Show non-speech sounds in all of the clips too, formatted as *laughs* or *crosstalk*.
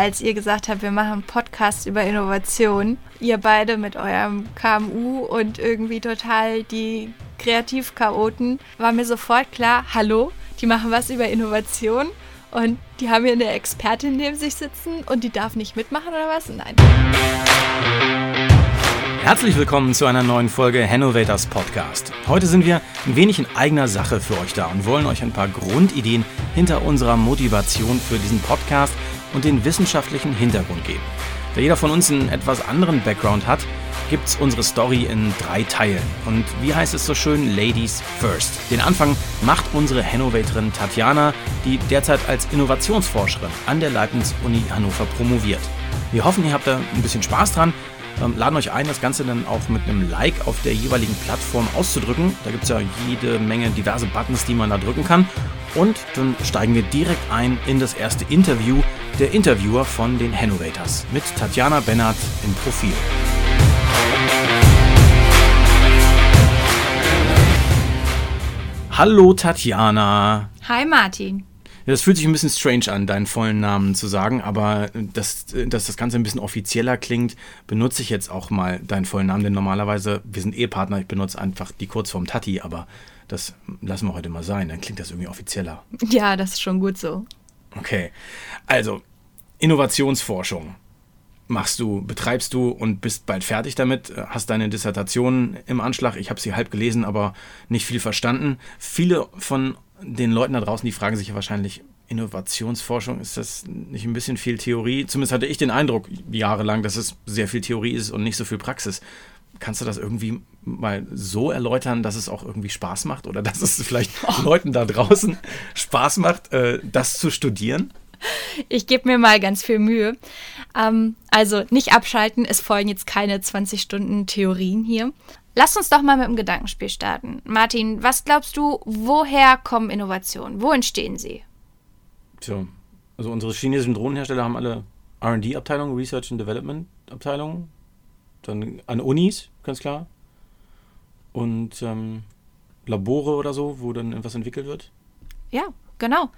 als ihr gesagt habt, wir machen einen Podcast über Innovation. Ihr beide mit eurem KMU und irgendwie total die Kreativchaoten, war mir sofort klar, hallo, die machen was über Innovation und die haben hier eine Expertin neben sich sitzen und die darf nicht mitmachen oder was? Nein. Herzlich willkommen zu einer neuen Folge Hannovators Podcast. Heute sind wir ein wenig in eigener Sache für euch da und wollen euch ein paar Grundideen hinter unserer Motivation für diesen Podcast und den wissenschaftlichen Hintergrund geben. Da jeder von uns einen etwas anderen Background hat, gibt es unsere Story in drei Teilen. Und wie heißt es so schön, Ladies First. Den Anfang macht unsere Hannovatorin Tatjana, die derzeit als Innovationsforscherin an der Leibniz-Uni Hannover promoviert. Wir hoffen, ihr habt da ein bisschen Spaß dran ähm, laden euch ein, das Ganze dann auch mit einem Like auf der jeweiligen Plattform auszudrücken. Da gibt es ja jede Menge diverse Buttons, die man da drücken kann. Und dann steigen wir direkt ein in das erste Interview der Interviewer von den Hannovators mit Tatjana Bennert im Profil. Hallo Tatjana. Hi Martin. Das fühlt sich ein bisschen strange an, deinen vollen Namen zu sagen, aber dass, dass das Ganze ein bisschen offizieller klingt, benutze ich jetzt auch mal deinen vollen Namen, denn normalerweise, wir sind Ehepartner, ich benutze einfach die Kurzform Tati, aber das lassen wir heute mal sein, dann klingt das irgendwie offizieller. Ja, das ist schon gut so. Okay, also Innovationsforschung machst du, betreibst du und bist bald fertig damit, hast deine Dissertation im Anschlag. Ich habe sie halb gelesen, aber nicht viel verstanden. Viele von den Leuten da draußen, die fragen sich ja wahrscheinlich, Innovationsforschung, ist das nicht ein bisschen viel Theorie? Zumindest hatte ich den Eindruck jahrelang, dass es sehr viel Theorie ist und nicht so viel Praxis. Kannst du das irgendwie mal so erläutern, dass es auch irgendwie Spaß macht oder dass es vielleicht *laughs* oh. Leuten da draußen Spaß macht, äh, das zu studieren? Ich gebe mir mal ganz viel Mühe. Ähm, also nicht abschalten, es folgen jetzt keine 20 Stunden Theorien hier. Lass uns doch mal mit dem Gedankenspiel starten. Martin, was glaubst du, woher kommen Innovationen? Wo entstehen sie? Tja, also unsere chinesischen Drohnenhersteller haben alle RD-Abteilungen, Research and Development-Abteilungen. Dann an Unis, ganz klar. Und ähm, Labore oder so, wo dann etwas entwickelt wird. Ja, genau.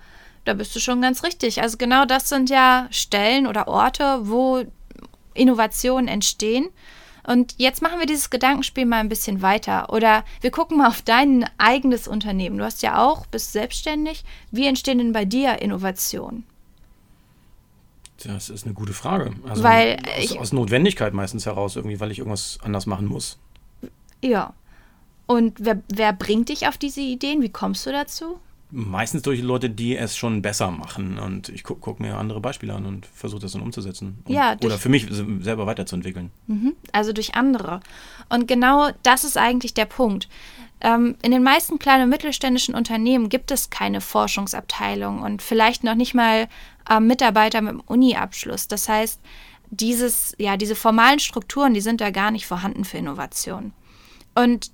Da bist du schon ganz richtig. Also genau das sind ja Stellen oder Orte, wo Innovationen entstehen. Und jetzt machen wir dieses Gedankenspiel mal ein bisschen weiter. Oder wir gucken mal auf dein eigenes Unternehmen. Du hast ja auch, bist selbstständig. Wie entstehen denn bei dir Innovationen? Das ist eine gute Frage. Also weil aus, ich, aus Notwendigkeit meistens heraus, irgendwie, weil ich irgendwas anders machen muss. Ja. Und wer, wer bringt dich auf diese Ideen? Wie kommst du dazu? Meistens durch Leute, die es schon besser machen. Und ich gucke guck mir andere Beispiele an und versuche das dann umzusetzen. Und, ja, oder für mich selber weiterzuentwickeln. Mhm, also durch andere. Und genau das ist eigentlich der Punkt. Ähm, in den meisten kleinen und mittelständischen Unternehmen gibt es keine Forschungsabteilung und vielleicht noch nicht mal äh, Mitarbeiter mit einem Uni-Abschluss. Das heißt, dieses, ja, diese formalen Strukturen, die sind da gar nicht vorhanden für Innovation. Und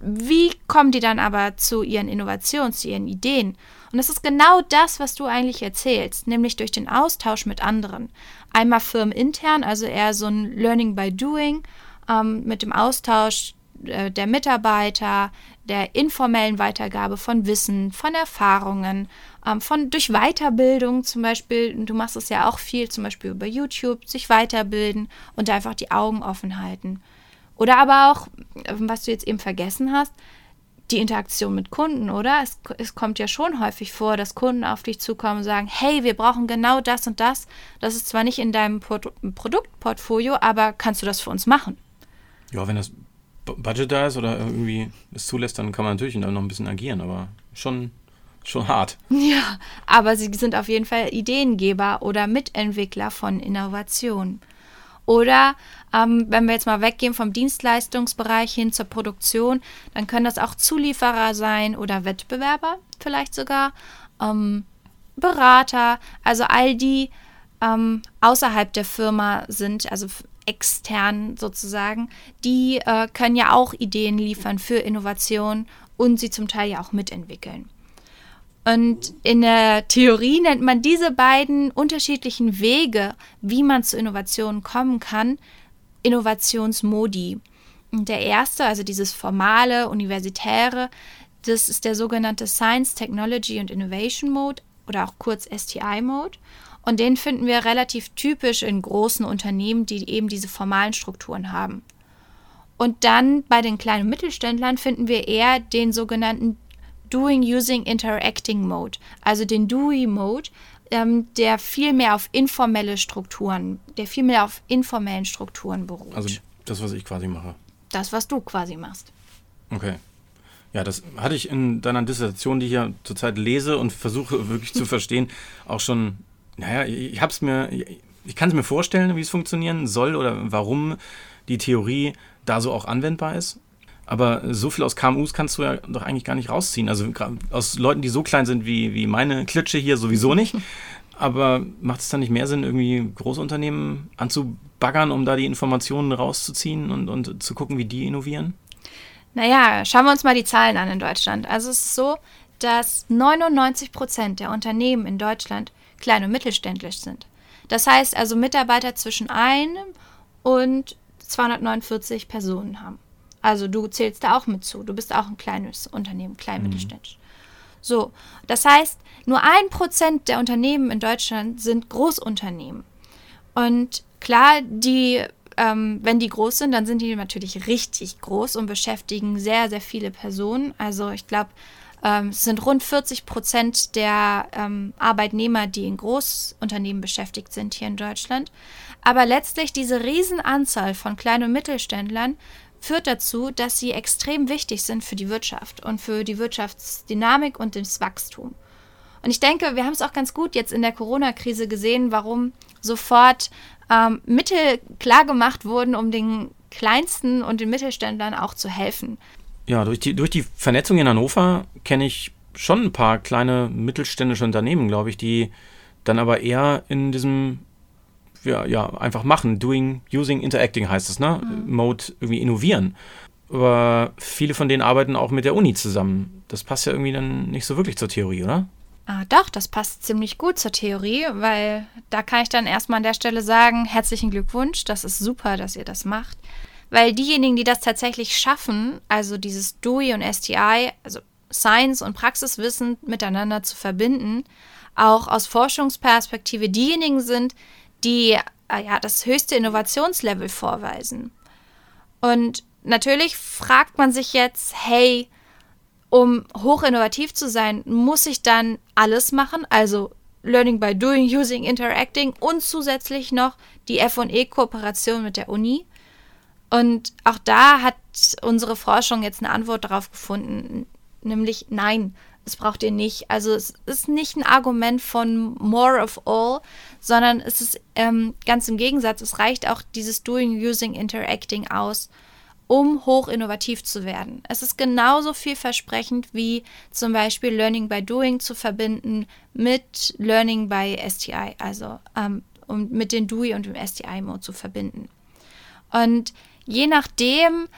wie kommen die dann aber zu ihren Innovationen, zu ihren Ideen? Und das ist genau das, was du eigentlich erzählst, nämlich durch den Austausch mit anderen. Einmal firmenintern, also eher so ein Learning by Doing, ähm, mit dem Austausch äh, der Mitarbeiter, der informellen Weitergabe von Wissen, von Erfahrungen, ähm, von durch Weiterbildung zum Beispiel. Du machst es ja auch viel, zum Beispiel über YouTube, sich weiterbilden und einfach die Augen offen halten. Oder aber auch, was du jetzt eben vergessen hast, die Interaktion mit Kunden, oder? Es, es, kommt ja schon häufig vor, dass Kunden auf dich zukommen und sagen, hey, wir brauchen genau das und das. Das ist zwar nicht in deinem Pro Produktportfolio, aber kannst du das für uns machen? Ja, wenn das Budget da ist oder irgendwie es zulässt, dann kann man natürlich noch ein bisschen agieren, aber schon, schon hart. *laughs* Ja, aber sie sind auf jeden Fall Ideengeber oder Mitentwickler von Innovationen. Oder ähm, wenn wir jetzt mal weggehen vom Dienstleistungsbereich hin zur Produktion, dann können das auch Zulieferer sein oder Wettbewerber vielleicht sogar, ähm, Berater, also all die ähm, außerhalb der Firma sind, also extern sozusagen, die äh, können ja auch Ideen liefern für Innovation und sie zum Teil ja auch mitentwickeln. Und in der Theorie nennt man diese beiden unterschiedlichen Wege, wie man zu Innovationen kommen kann, Innovationsmodi. Und der erste, also dieses formale, universitäre, das ist der sogenannte Science, Technology und Innovation Mode oder auch kurz STI Mode. Und den finden wir relativ typisch in großen Unternehmen, die eben diese formalen Strukturen haben. Und dann bei den kleinen Mittelständlern finden wir eher den sogenannten Doing, Using, Interacting Mode, also den DUI-Mode, ähm, der viel mehr auf informelle Strukturen, der viel mehr auf informellen Strukturen beruht. Also das, was ich quasi mache. Das, was du quasi machst. Okay. Ja, das hatte ich in deiner Dissertation, die ich ja zurzeit lese und versuche wirklich zu *laughs* verstehen, auch schon, naja, ich hab's mir, ich kann es mir vorstellen, wie es funktionieren soll oder warum die Theorie da so auch anwendbar ist. Aber so viel aus KMUs kannst du ja doch eigentlich gar nicht rausziehen. Also aus Leuten, die so klein sind wie, wie meine Klitsche hier sowieso nicht. *laughs* Aber macht es dann nicht mehr Sinn, irgendwie Großunternehmen anzubaggern, um da die Informationen rauszuziehen und, und zu gucken, wie die innovieren? Naja, schauen wir uns mal die Zahlen an in Deutschland. Also es ist so, dass 99 Prozent der Unternehmen in Deutschland klein- und mittelständlich sind. Das heißt also Mitarbeiter zwischen einem und 249 Personen haben. Also du zählst da auch mit zu. Du bist auch ein kleines Unternehmen, klein mhm. mittelständisch. So, das heißt, nur ein Prozent der Unternehmen in Deutschland sind Großunternehmen. Und klar, die, ähm, wenn die groß sind, dann sind die natürlich richtig groß und beschäftigen sehr, sehr viele Personen. Also ich glaube, ähm, es sind rund 40 Prozent der ähm, Arbeitnehmer, die in Großunternehmen beschäftigt sind hier in Deutschland. Aber letztlich diese Riesenanzahl von Klein- und Mittelständlern führt dazu, dass sie extrem wichtig sind für die Wirtschaft und für die Wirtschaftsdynamik und das Wachstum. Und ich denke, wir haben es auch ganz gut jetzt in der Corona-Krise gesehen, warum sofort ähm, Mittel klargemacht wurden, um den Kleinsten und den Mittelständlern auch zu helfen. Ja, durch die, durch die Vernetzung in Hannover kenne ich schon ein paar kleine mittelständische Unternehmen, glaube ich, die dann aber eher in diesem ja, ja, einfach machen. Doing, using, interacting heißt es, ne? Mhm. Mode irgendwie innovieren. Aber viele von denen arbeiten auch mit der Uni zusammen. Das passt ja irgendwie dann nicht so wirklich zur Theorie, oder? Ah, doch, das passt ziemlich gut zur Theorie, weil da kann ich dann erstmal an der Stelle sagen, herzlichen Glückwunsch, das ist super, dass ihr das macht. Weil diejenigen, die das tatsächlich schaffen, also dieses DUI und STI, also Science und Praxiswissen miteinander zu verbinden, auch aus Forschungsperspektive diejenigen sind, die äh, ja, das höchste Innovationslevel vorweisen. Und natürlich fragt man sich jetzt, hey, um hoch innovativ zu sein, muss ich dann alles machen, also Learning by Doing, Using, Interacting und zusätzlich noch die FE-Kooperation mit der Uni. Und auch da hat unsere Forschung jetzt eine Antwort darauf gefunden, nämlich nein, es braucht ihr nicht. Also es ist nicht ein Argument von more of all, sondern es ist ähm, ganz im Gegensatz, es reicht auch dieses Doing, Using, Interacting aus, um hoch innovativ zu werden. Es ist genauso vielversprechend wie zum Beispiel Learning by Doing zu verbinden mit Learning by STI, also ähm, um mit den DUI und dem STI-Mode zu verbinden. Und je nachdem,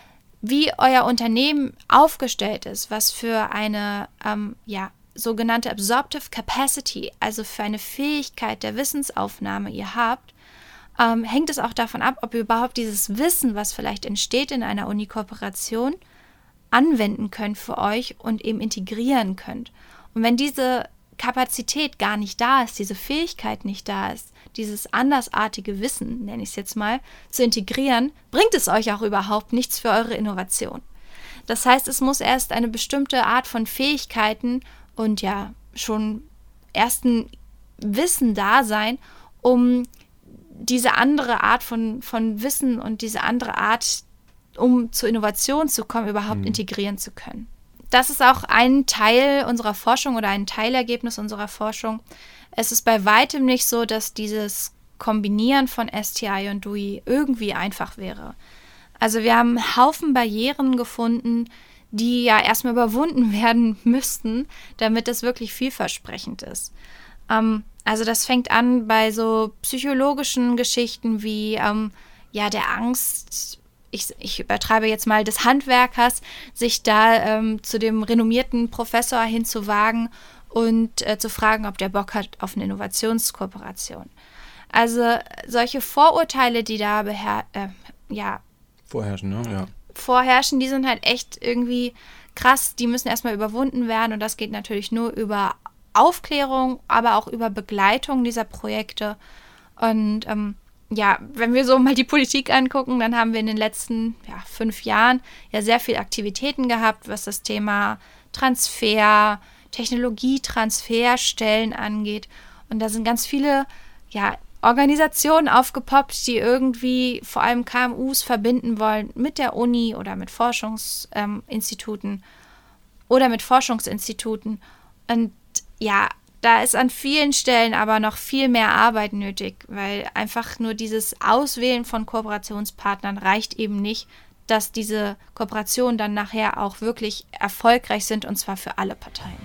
wie euer Unternehmen aufgestellt ist, was für eine ähm, ja, sogenannte Absorptive Capacity, also für eine Fähigkeit der Wissensaufnahme ihr habt, ähm, hängt es auch davon ab, ob ihr überhaupt dieses Wissen, was vielleicht entsteht in einer Uni-Kooperation, anwenden könnt für euch und eben integrieren könnt. Und wenn diese Kapazität gar nicht da ist, diese Fähigkeit nicht da ist, dieses andersartige Wissen, nenne ich es jetzt mal, zu integrieren, bringt es euch auch überhaupt nichts für eure Innovation. Das heißt, es muss erst eine bestimmte Art von Fähigkeiten und ja schon ersten Wissen da sein, um diese andere Art von, von Wissen und diese andere Art, um zur Innovation zu kommen, überhaupt mhm. integrieren zu können. Das ist auch ein Teil unserer Forschung oder ein Teilergebnis unserer Forschung, es ist bei weitem nicht so, dass dieses Kombinieren von STI und DUI irgendwie einfach wäre. Also wir haben einen Haufen Barrieren gefunden, die ja erstmal überwunden *laughs* werden müssten, damit es wirklich vielversprechend ist. Ähm, also das fängt an bei so psychologischen Geschichten wie ähm, ja der Angst, ich, ich, übertreibe jetzt mal des Handwerkers, sich da ähm, zu dem renommierten Professor hinzuwagen und äh, zu fragen, ob der Bock hat auf eine Innovationskooperation. Also solche Vorurteile, die da beher äh, ja, vorherrschen, ne? ja. Vorherrschen, die sind halt echt irgendwie krass, die müssen erstmal überwunden werden und das geht natürlich nur über Aufklärung, aber auch über Begleitung dieser Projekte. Und ähm, ja, wenn wir so mal die Politik angucken, dann haben wir in den letzten ja, fünf Jahren ja sehr viele Aktivitäten gehabt, was das Thema Transfer, Technologietransferstellen angeht. Und da sind ganz viele ja, Organisationen aufgepoppt, die irgendwie vor allem KMUs verbinden wollen mit der Uni oder mit Forschungsinstituten ähm, oder mit Forschungsinstituten. Und ja, da ist an vielen Stellen aber noch viel mehr Arbeit nötig, weil einfach nur dieses Auswählen von Kooperationspartnern reicht eben nicht, dass diese Kooperationen dann nachher auch wirklich erfolgreich sind und zwar für alle Parteien.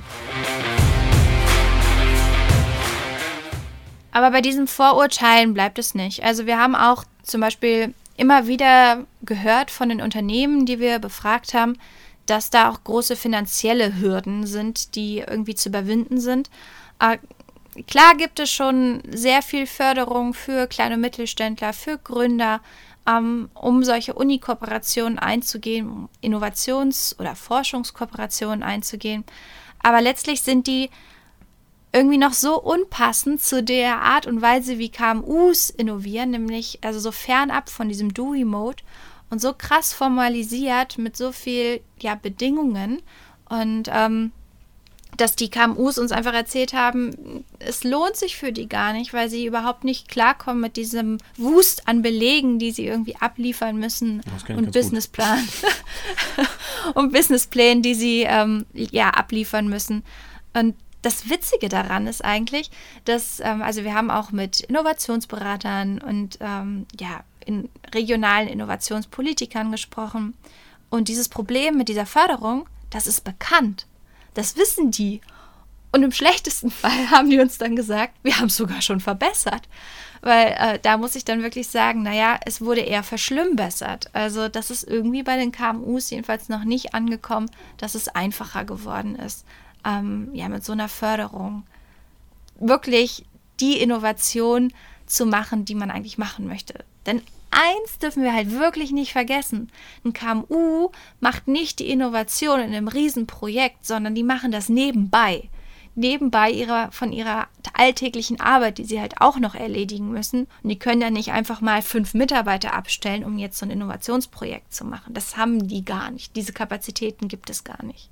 Aber bei diesen Vorurteilen bleibt es nicht. Also wir haben auch zum Beispiel immer wieder gehört von den Unternehmen, die wir befragt haben, dass da auch große finanzielle Hürden sind, die irgendwie zu überwinden sind. Aber klar gibt es schon sehr viel Förderung für kleine Mittelständler, für Gründer, ähm, um solche Uni-Kooperationen einzugehen, um Innovations- oder Forschungskooperationen einzugehen. Aber letztlich sind die irgendwie noch so unpassend zu der Art und Weise, wie KMUs innovieren, nämlich also so fernab von diesem Dewey-Mode und so krass formalisiert mit so viel ja, Bedingungen und ähm, dass die KMUs uns einfach erzählt haben, es lohnt sich für die gar nicht, weil sie überhaupt nicht klarkommen mit diesem Wust an Belegen, die sie irgendwie abliefern müssen und Businessplan *laughs* und Businessplänen, die sie ähm, ja abliefern müssen. Und das Witzige daran ist eigentlich, dass, ähm, also wir haben auch mit Innovationsberatern und ähm, ja, in regionalen Innovationspolitikern gesprochen. Und dieses Problem mit dieser Förderung, das ist bekannt. Das wissen die. Und im schlechtesten *laughs* Fall haben die uns dann gesagt, wir haben es sogar schon verbessert. Weil äh, da muss ich dann wirklich sagen, naja, es wurde eher verschlimmbessert. Also das ist irgendwie bei den KMUs jedenfalls noch nicht angekommen, dass es einfacher geworden ist. Ähm, ja, mit so einer Förderung wirklich die Innovation zu machen, die man eigentlich machen möchte. Denn eins dürfen wir halt wirklich nicht vergessen. Ein KMU macht nicht die Innovation in einem Riesenprojekt, sondern die machen das nebenbei. Nebenbei ihrer, von ihrer alltäglichen Arbeit, die sie halt auch noch erledigen müssen. Und die können ja nicht einfach mal fünf Mitarbeiter abstellen, um jetzt so ein Innovationsprojekt zu machen. Das haben die gar nicht. Diese Kapazitäten gibt es gar nicht.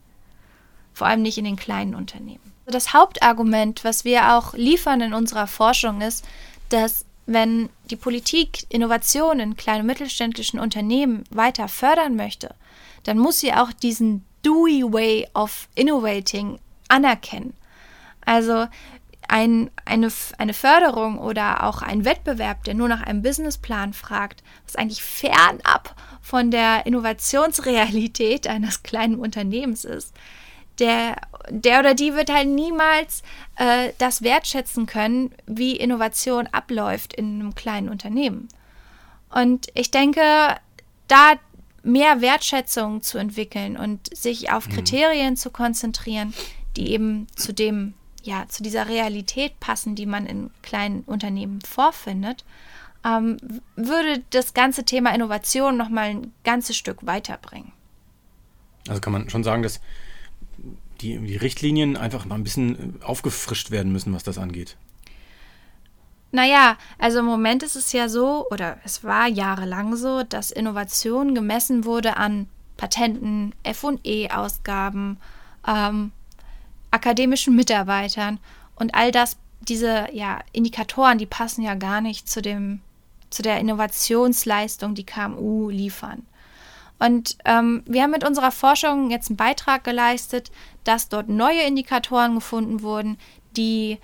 Vor allem nicht in den kleinen Unternehmen. Das Hauptargument, was wir auch liefern in unserer Forschung, ist, dass wenn die Politik Innovationen in kleinen und mittelständischen Unternehmen weiter fördern möchte, dann muss sie auch diesen Dewey Way of Innovating anerkennen. Also ein, eine, eine Förderung oder auch ein Wettbewerb, der nur nach einem Businessplan fragt, was eigentlich fernab von der Innovationsrealität eines kleinen Unternehmens ist, der, der oder die wird halt niemals äh, das wertschätzen können, wie Innovation abläuft in einem kleinen Unternehmen. Und ich denke, da mehr Wertschätzung zu entwickeln und sich auf mhm. Kriterien mhm. zu konzentrieren, die eben zu dem, ja, zu dieser Realität passen, die man in kleinen Unternehmen vorfindet, ähm, würde das ganze Thema Innovation nochmal ein ganzes Stück weiterbringen. Also kann man schon sagen, dass die, die Richtlinien einfach mal ein bisschen äh, aufgefrischt werden müssen, was das angeht. Naja, also im Moment ist es ja so, oder es war jahrelang so, dass Innovation gemessen wurde an Patenten, FE-Ausgaben, ähm, akademischen Mitarbeitern und all das, diese ja, Indikatoren, die passen ja gar nicht zu dem, zu der Innovationsleistung, die KMU liefern. Und ähm, wir haben mit unserer Forschung jetzt einen Beitrag geleistet, dass dort neue Indikatoren gefunden wurden, die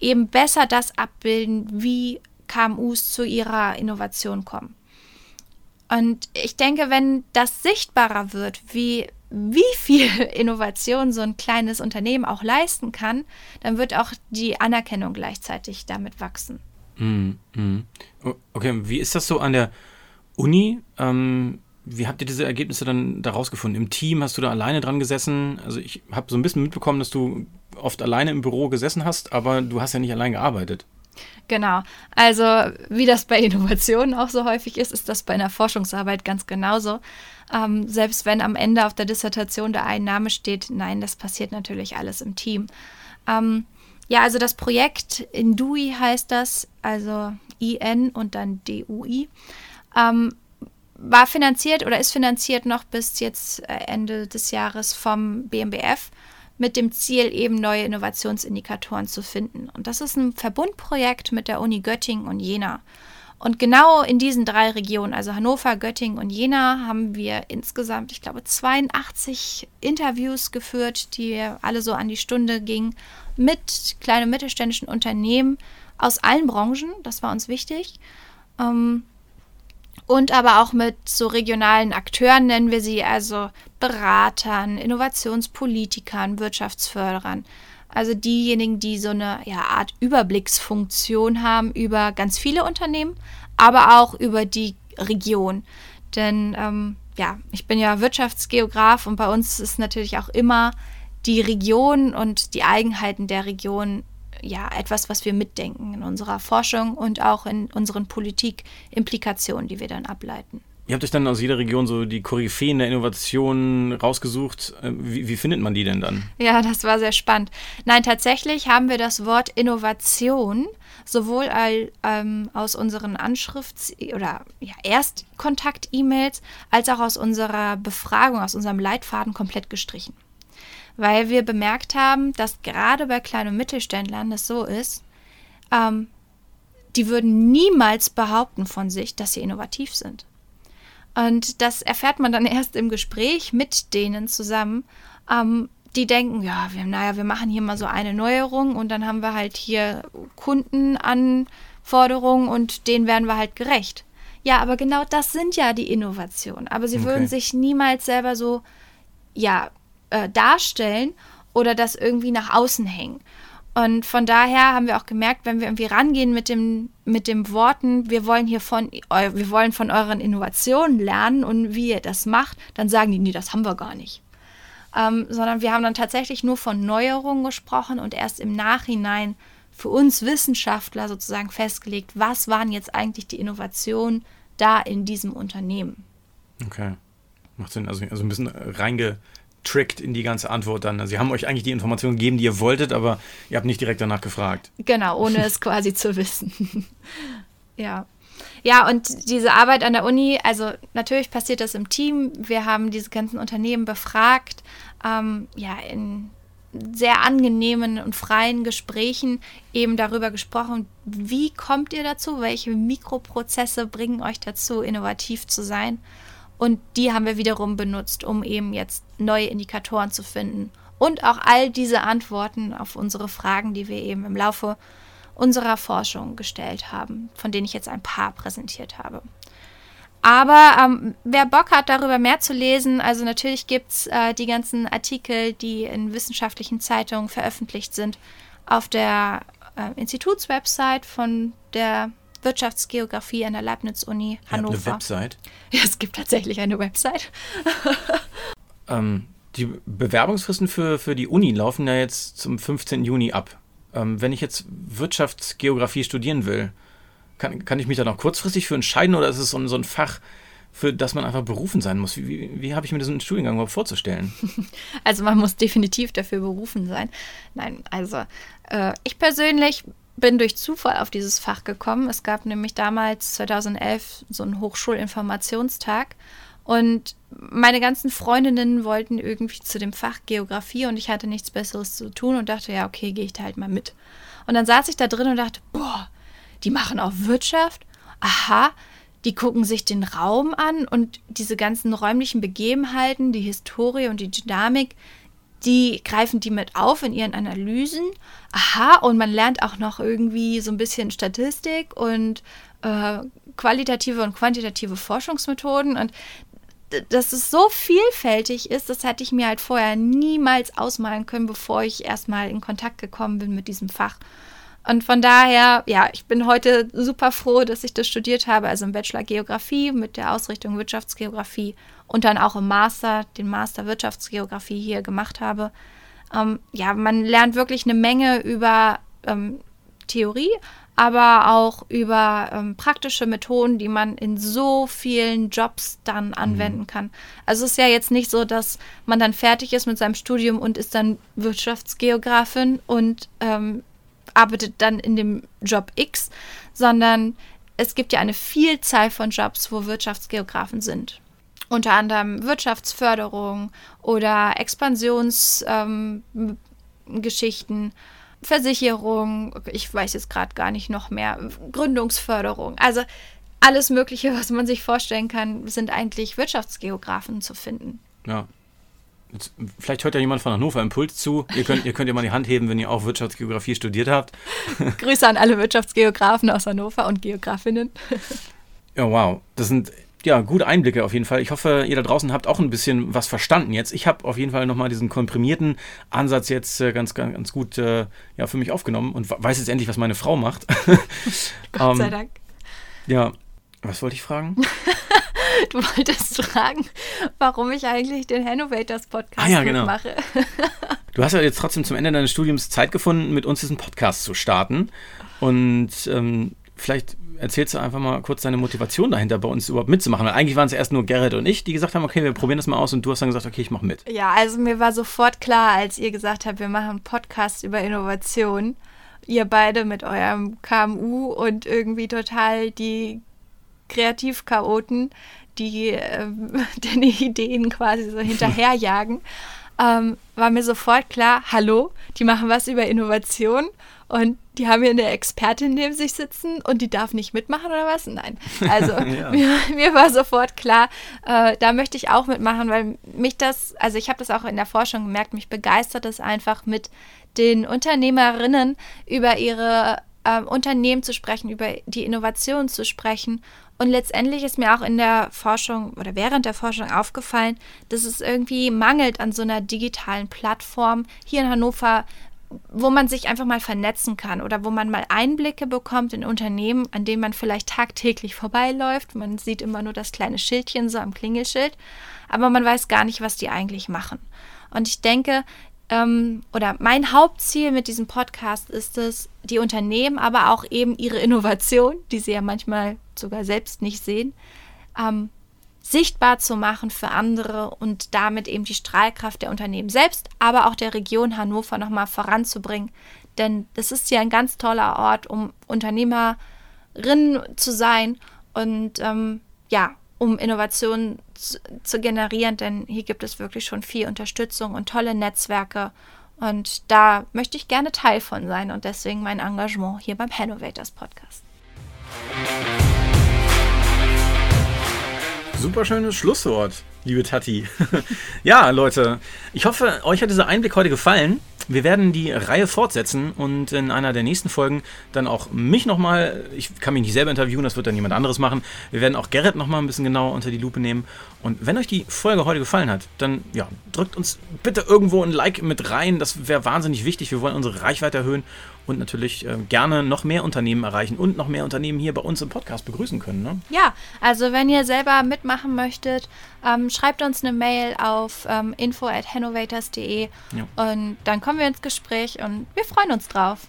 eben besser das abbilden, wie KMUs zu ihrer Innovation kommen. Und ich denke, wenn das sichtbarer wird, wie, wie viel *laughs* Innovation so ein kleines Unternehmen auch leisten kann, dann wird auch die Anerkennung gleichzeitig damit wachsen. Mm, mm. Okay, wie ist das so an der Uni? Ähm, wie habt ihr diese Ergebnisse dann da rausgefunden? Im Team hast du da alleine dran gesessen? Also ich habe so ein bisschen mitbekommen, dass du oft alleine im Büro gesessen hast, aber du hast ja nicht allein gearbeitet. Genau. Also wie das bei Innovationen auch so häufig ist, ist das bei einer Forschungsarbeit ganz genauso. Ähm, selbst wenn am Ende auf der Dissertation der Einnahme steht, nein, das passiert natürlich alles im Team. Ähm, ja, also das Projekt Indui heißt das, also IN und dann DUI, ähm, war finanziert oder ist finanziert noch bis jetzt äh, Ende des Jahres vom BMBF mit dem Ziel, eben neue Innovationsindikatoren zu finden. Und das ist ein Verbundprojekt mit der Uni Göttingen und Jena. Und genau in diesen drei Regionen, also Hannover, Göttingen und Jena, haben wir insgesamt, ich glaube, 82 Interviews geführt, die alle so an die Stunde gingen, mit kleinen mittelständischen Unternehmen aus allen Branchen. Das war uns wichtig. Ähm, und aber auch mit so regionalen Akteuren nennen wir sie, also Beratern, Innovationspolitikern, Wirtschaftsförderern. Also diejenigen, die so eine ja, Art Überblicksfunktion haben über ganz viele Unternehmen, aber auch über die Region. Denn ähm, ja, ich bin ja Wirtschaftsgeograf und bei uns ist natürlich auch immer die Region und die Eigenheiten der Region ja etwas, was wir mitdenken in unserer Forschung und auch in unseren Politikimplikationen, die wir dann ableiten. Ihr habt euch dann aus jeder Region so die Koryphäen der Innovation rausgesucht. Äh, wie, wie, findet man die denn dann? Ja, das war sehr spannend. Nein, tatsächlich haben wir das Wort Innovation sowohl ähm, aus unseren Anschrifts- oder ja, Erstkontakt-E-Mails als auch aus unserer Befragung, aus unserem Leitfaden komplett gestrichen. Weil wir bemerkt haben, dass gerade bei kleinen und Mittelständlern das so ist, ähm, die würden niemals behaupten von sich, dass sie innovativ sind. Und das erfährt man dann *laughs* erst im Gespräch mit denen zusammen. Ähm, die denken, ja, wir, naja, wir machen hier mal so eine Neuerung und dann haben wir halt hier Kundenanforderungen und denen werden wir halt gerecht. Ja, aber genau das sind ja die Innovationen. Aber sie okay. würden sich niemals selber so, ja, äh, darstellen oder das irgendwie nach außen hängen. Und von daher haben wir auch gemerkt, wenn wir irgendwie rangehen mit dem, mit dem Worten, wir wollen hier von, wir wollen von euren Innovationen lernen und wie ihr das macht, dann sagen die, nee, das haben wir gar nicht. Ähm, sondern wir haben dann tatsächlich nur von Neuerungen gesprochen und erst im Nachhinein für uns Wissenschaftler sozusagen festgelegt, was waren jetzt eigentlich die Innovationen da in diesem Unternehmen. Okay. Macht Sinn. Also, also ein bisschen reinge, trickt in die ganze Antwort dann. Also sie haben euch eigentlich die Informationen gegeben, die ihr wolltet, aber ihr habt nicht direkt danach gefragt. Genau, ohne es *laughs* quasi zu wissen. *laughs* ja. Ja, und diese Arbeit an der Uni, also natürlich passiert das im Team. Wir haben diese ganzen Unternehmen befragt, ähm, ja, in sehr angenehmen und freien Gesprächen eben darüber gesprochen, wie kommt ihr dazu, welche Mikroprozesse bringen euch dazu, innovativ zu sein. Und die haben wir wiederum benutzt, um eben jetzt neue Indikatoren zu finden. Und auch all diese Antworten auf unsere Fragen, die wir eben im Laufe unserer Forschung gestellt haben, von denen ich jetzt ein paar präsentiert habe. Aber ähm, wer Bock hat, darüber mehr zu lesen, also natürlich gibt es äh, die ganzen Artikel, die in wissenschaftlichen Zeitungen veröffentlicht sind, auf der äh, Institutswebsite von der Wirtschaftsgeografie an der Leibniz-Uni Hannover. Eine Website? *laughs* Ja, es gibt tatsächlich eine Website. *laughs* ähm, die Bewerbungsfristen für, für die Uni laufen ja jetzt zum 15. Juni ab. Ähm, wenn ich jetzt Wirtschaftsgeografie studieren will, kann, kann ich mich da noch kurzfristig für entscheiden oder ist es so, so ein Fach, für das man einfach berufen sein muss. Wie, wie, wie habe ich mir diesen Studiengang überhaupt vorzustellen? *laughs* Also man muss definitiv dafür berufen sein. Nein, also äh, ich persönlich bin durch Zufall auf dieses Fach gekommen. Es gab nämlich damals 2011 so einen Hochschulinformationstag und meine ganzen Freundinnen wollten irgendwie zu dem Fach Geografie und ich hatte nichts Besseres zu tun und dachte, ja, okay, gehe ich da halt mal mit. Und dann saß ich da drin und dachte, boah, die machen auch Wirtschaft? Aha, die gucken sich den Raum an und diese ganzen räumlichen Begebenheiten, die Historie und die Dynamik, die greifen die mit auf in ihren Analysen. Aha, und man lernt auch noch irgendwie so ein bisschen Statistik und äh, qualitative und quantitative Forschungsmethoden. Und dass es so vielfältig ist, das hätte ich mir halt vorher niemals ausmalen können, bevor ich erstmal in Kontakt gekommen bin mit diesem Fach. Und von daher, ja, ich bin heute super froh, dass ich das studiert habe, also im Bachelor Geografie mit der Ausrichtung Wirtschaftsgeografie und dann auch im Master, den Master Wirtschaftsgeografie hier gemacht habe. Ähm, ja, man lernt wirklich eine Menge über ähm, Theorie, aber auch über ähm, praktische Methoden, die man in so vielen Jobs dann mhm. anwenden kann. Also es ist ja jetzt nicht so, dass man dann fertig ist mit seinem Studium und ist dann Wirtschaftsgeografin und ähm, arbeitet dann in dem Job X, sondern es gibt ja eine Vielzahl von Jobs, wo Wirtschaftsgeografen sind. Unter anderem Wirtschaftsförderung oder Expansionsgeschichten, ähm, Versicherung, ich weiß jetzt gerade gar nicht noch mehr, Gründungsförderung. Also alles Mögliche, was man sich vorstellen kann, sind eigentlich Wirtschaftsgeografen zu finden. Ja, vielleicht hört ja jemand von Hannover Impuls zu. Ihr könnt, ihr könnt ja mal die Hand heben, wenn ihr auch Wirtschaftsgeografie studiert habt. *laughs* Grüße an alle Wirtschaftsgeografen aus Hannover und Geografinnen. *laughs* ja, wow. Das sind ja gute Einblicke auf jeden Fall. Ich hoffe, ihr da draußen habt auch ein bisschen was verstanden jetzt. Ich habe auf jeden Fall nochmal diesen komprimierten Ansatz jetzt äh, ganz, ganz, ganz gut äh, ja, für mich aufgenommen und weiß jetzt endlich, was meine Frau macht. *laughs* Gott sei ähm, Dank. Ja, was wollte ich fragen? *laughs* du wolltest fragen, warum ich eigentlich den Hannovators Podcast ah, ja, genau. mache. du hast ja jetzt trotzdem zum Ende deines Studiums Zeit gefunden, mit uns diesen Podcast zu starten. Und ähm, vielleicht erzählst du einfach mal kurz deine Motivation dahinter, bei uns überhaupt mitzumachen. Weil eigentlich waren es erst nur Gerrit und ich, die gesagt haben, okay, wir probieren das mal aus und du hast dann gesagt, okay, ich mache mit. Ja, also mir war sofort klar, als ihr gesagt habt, wir machen einen Podcast über Innovation. Ihr beide mit eurem KMU und irgendwie total die Kreativchaoten, die *laughs* äh, den Ideen quasi so hinterherjagen, ähm, war mir sofort klar, hallo, die machen was über Innovation und die haben hier eine Expertin neben sich sitzen und die darf nicht mitmachen oder was? Nein. Also *laughs* *laughs* ja. mir, mir, war sofort klar, äh, da möchte ich auch mitmachen, weil mich das, also ich habe das auch in der Forschung gemerkt, mich begeistert es einfach mit den Unternehmerinnen über ihre äh, Unternehmen zu sprechen, über die Innovation zu sprechen und letztendlich ist mir auch in der Forschung oder während der Forschung aufgefallen, dass es irgendwie mangelt an so einer digitalen Plattform hier in Hannover, wo man sich einfach mal vernetzen kann oder wo man mal Einblicke bekommt in Unternehmen, an denen man vielleicht tagtäglich vorbeiläuft. Man sieht immer nur das kleine Schildchen so am Klingelschild, aber man weiß gar nicht, was die eigentlich machen. Und ich denke, ähm, oder mein Hauptziel mit diesem Podcast ist es, die Unternehmen, aber auch eben ihre Innovation, die sie ja manchmal sogar selbst nicht sehen, ähm, sichtbar zu machen für andere und damit eben die Strahlkraft der Unternehmen selbst, aber auch der Region Hannover nochmal voranzubringen. Denn das ist ja ein ganz toller Ort, um Unternehmerin zu sein und ähm, ja, um Innovationen zu, zu generieren, denn hier gibt es wirklich schon viel Unterstützung und tolle Netzwerke. Und da möchte ich gerne Teil von sein und deswegen mein Engagement hier beim Hannovators Podcast. Super schönes Schlusswort, liebe Tati. *laughs* ja, Leute, ich hoffe, euch hat dieser Einblick heute gefallen. Wir werden die Reihe fortsetzen und in einer der nächsten Folgen dann auch mich nochmal, ich kann mich nicht selber interviewen, das wird dann jemand anderes machen. Wir werden auch Gerrit nochmal ein bisschen genauer unter die Lupe nehmen. Und wenn euch die Folge heute gefallen hat, dann ja, drückt uns bitte irgendwo ein Like mit rein. Das wäre wahnsinnig wichtig. Wir wollen unsere Reichweite erhöhen und natürlich äh, gerne noch mehr Unternehmen erreichen und noch mehr Unternehmen hier bei uns im Podcast begrüßen können. Ne? Ja, also wenn ihr selber mitmachen möchtet, ähm, schreibt uns eine Mail auf ähm, info@hannovators.de ja. und dann kommen wir ins Gespräch und wir freuen uns drauf.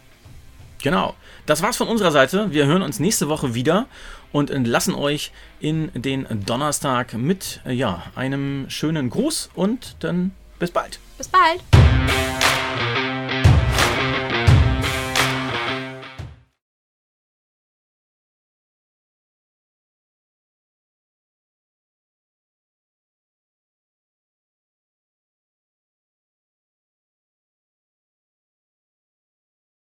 Genau. Das war's von unserer Seite. Wir hören uns nächste Woche wieder und entlassen euch in den Donnerstag mit ja, einem schönen Gruß und dann bis bald. Bis bald.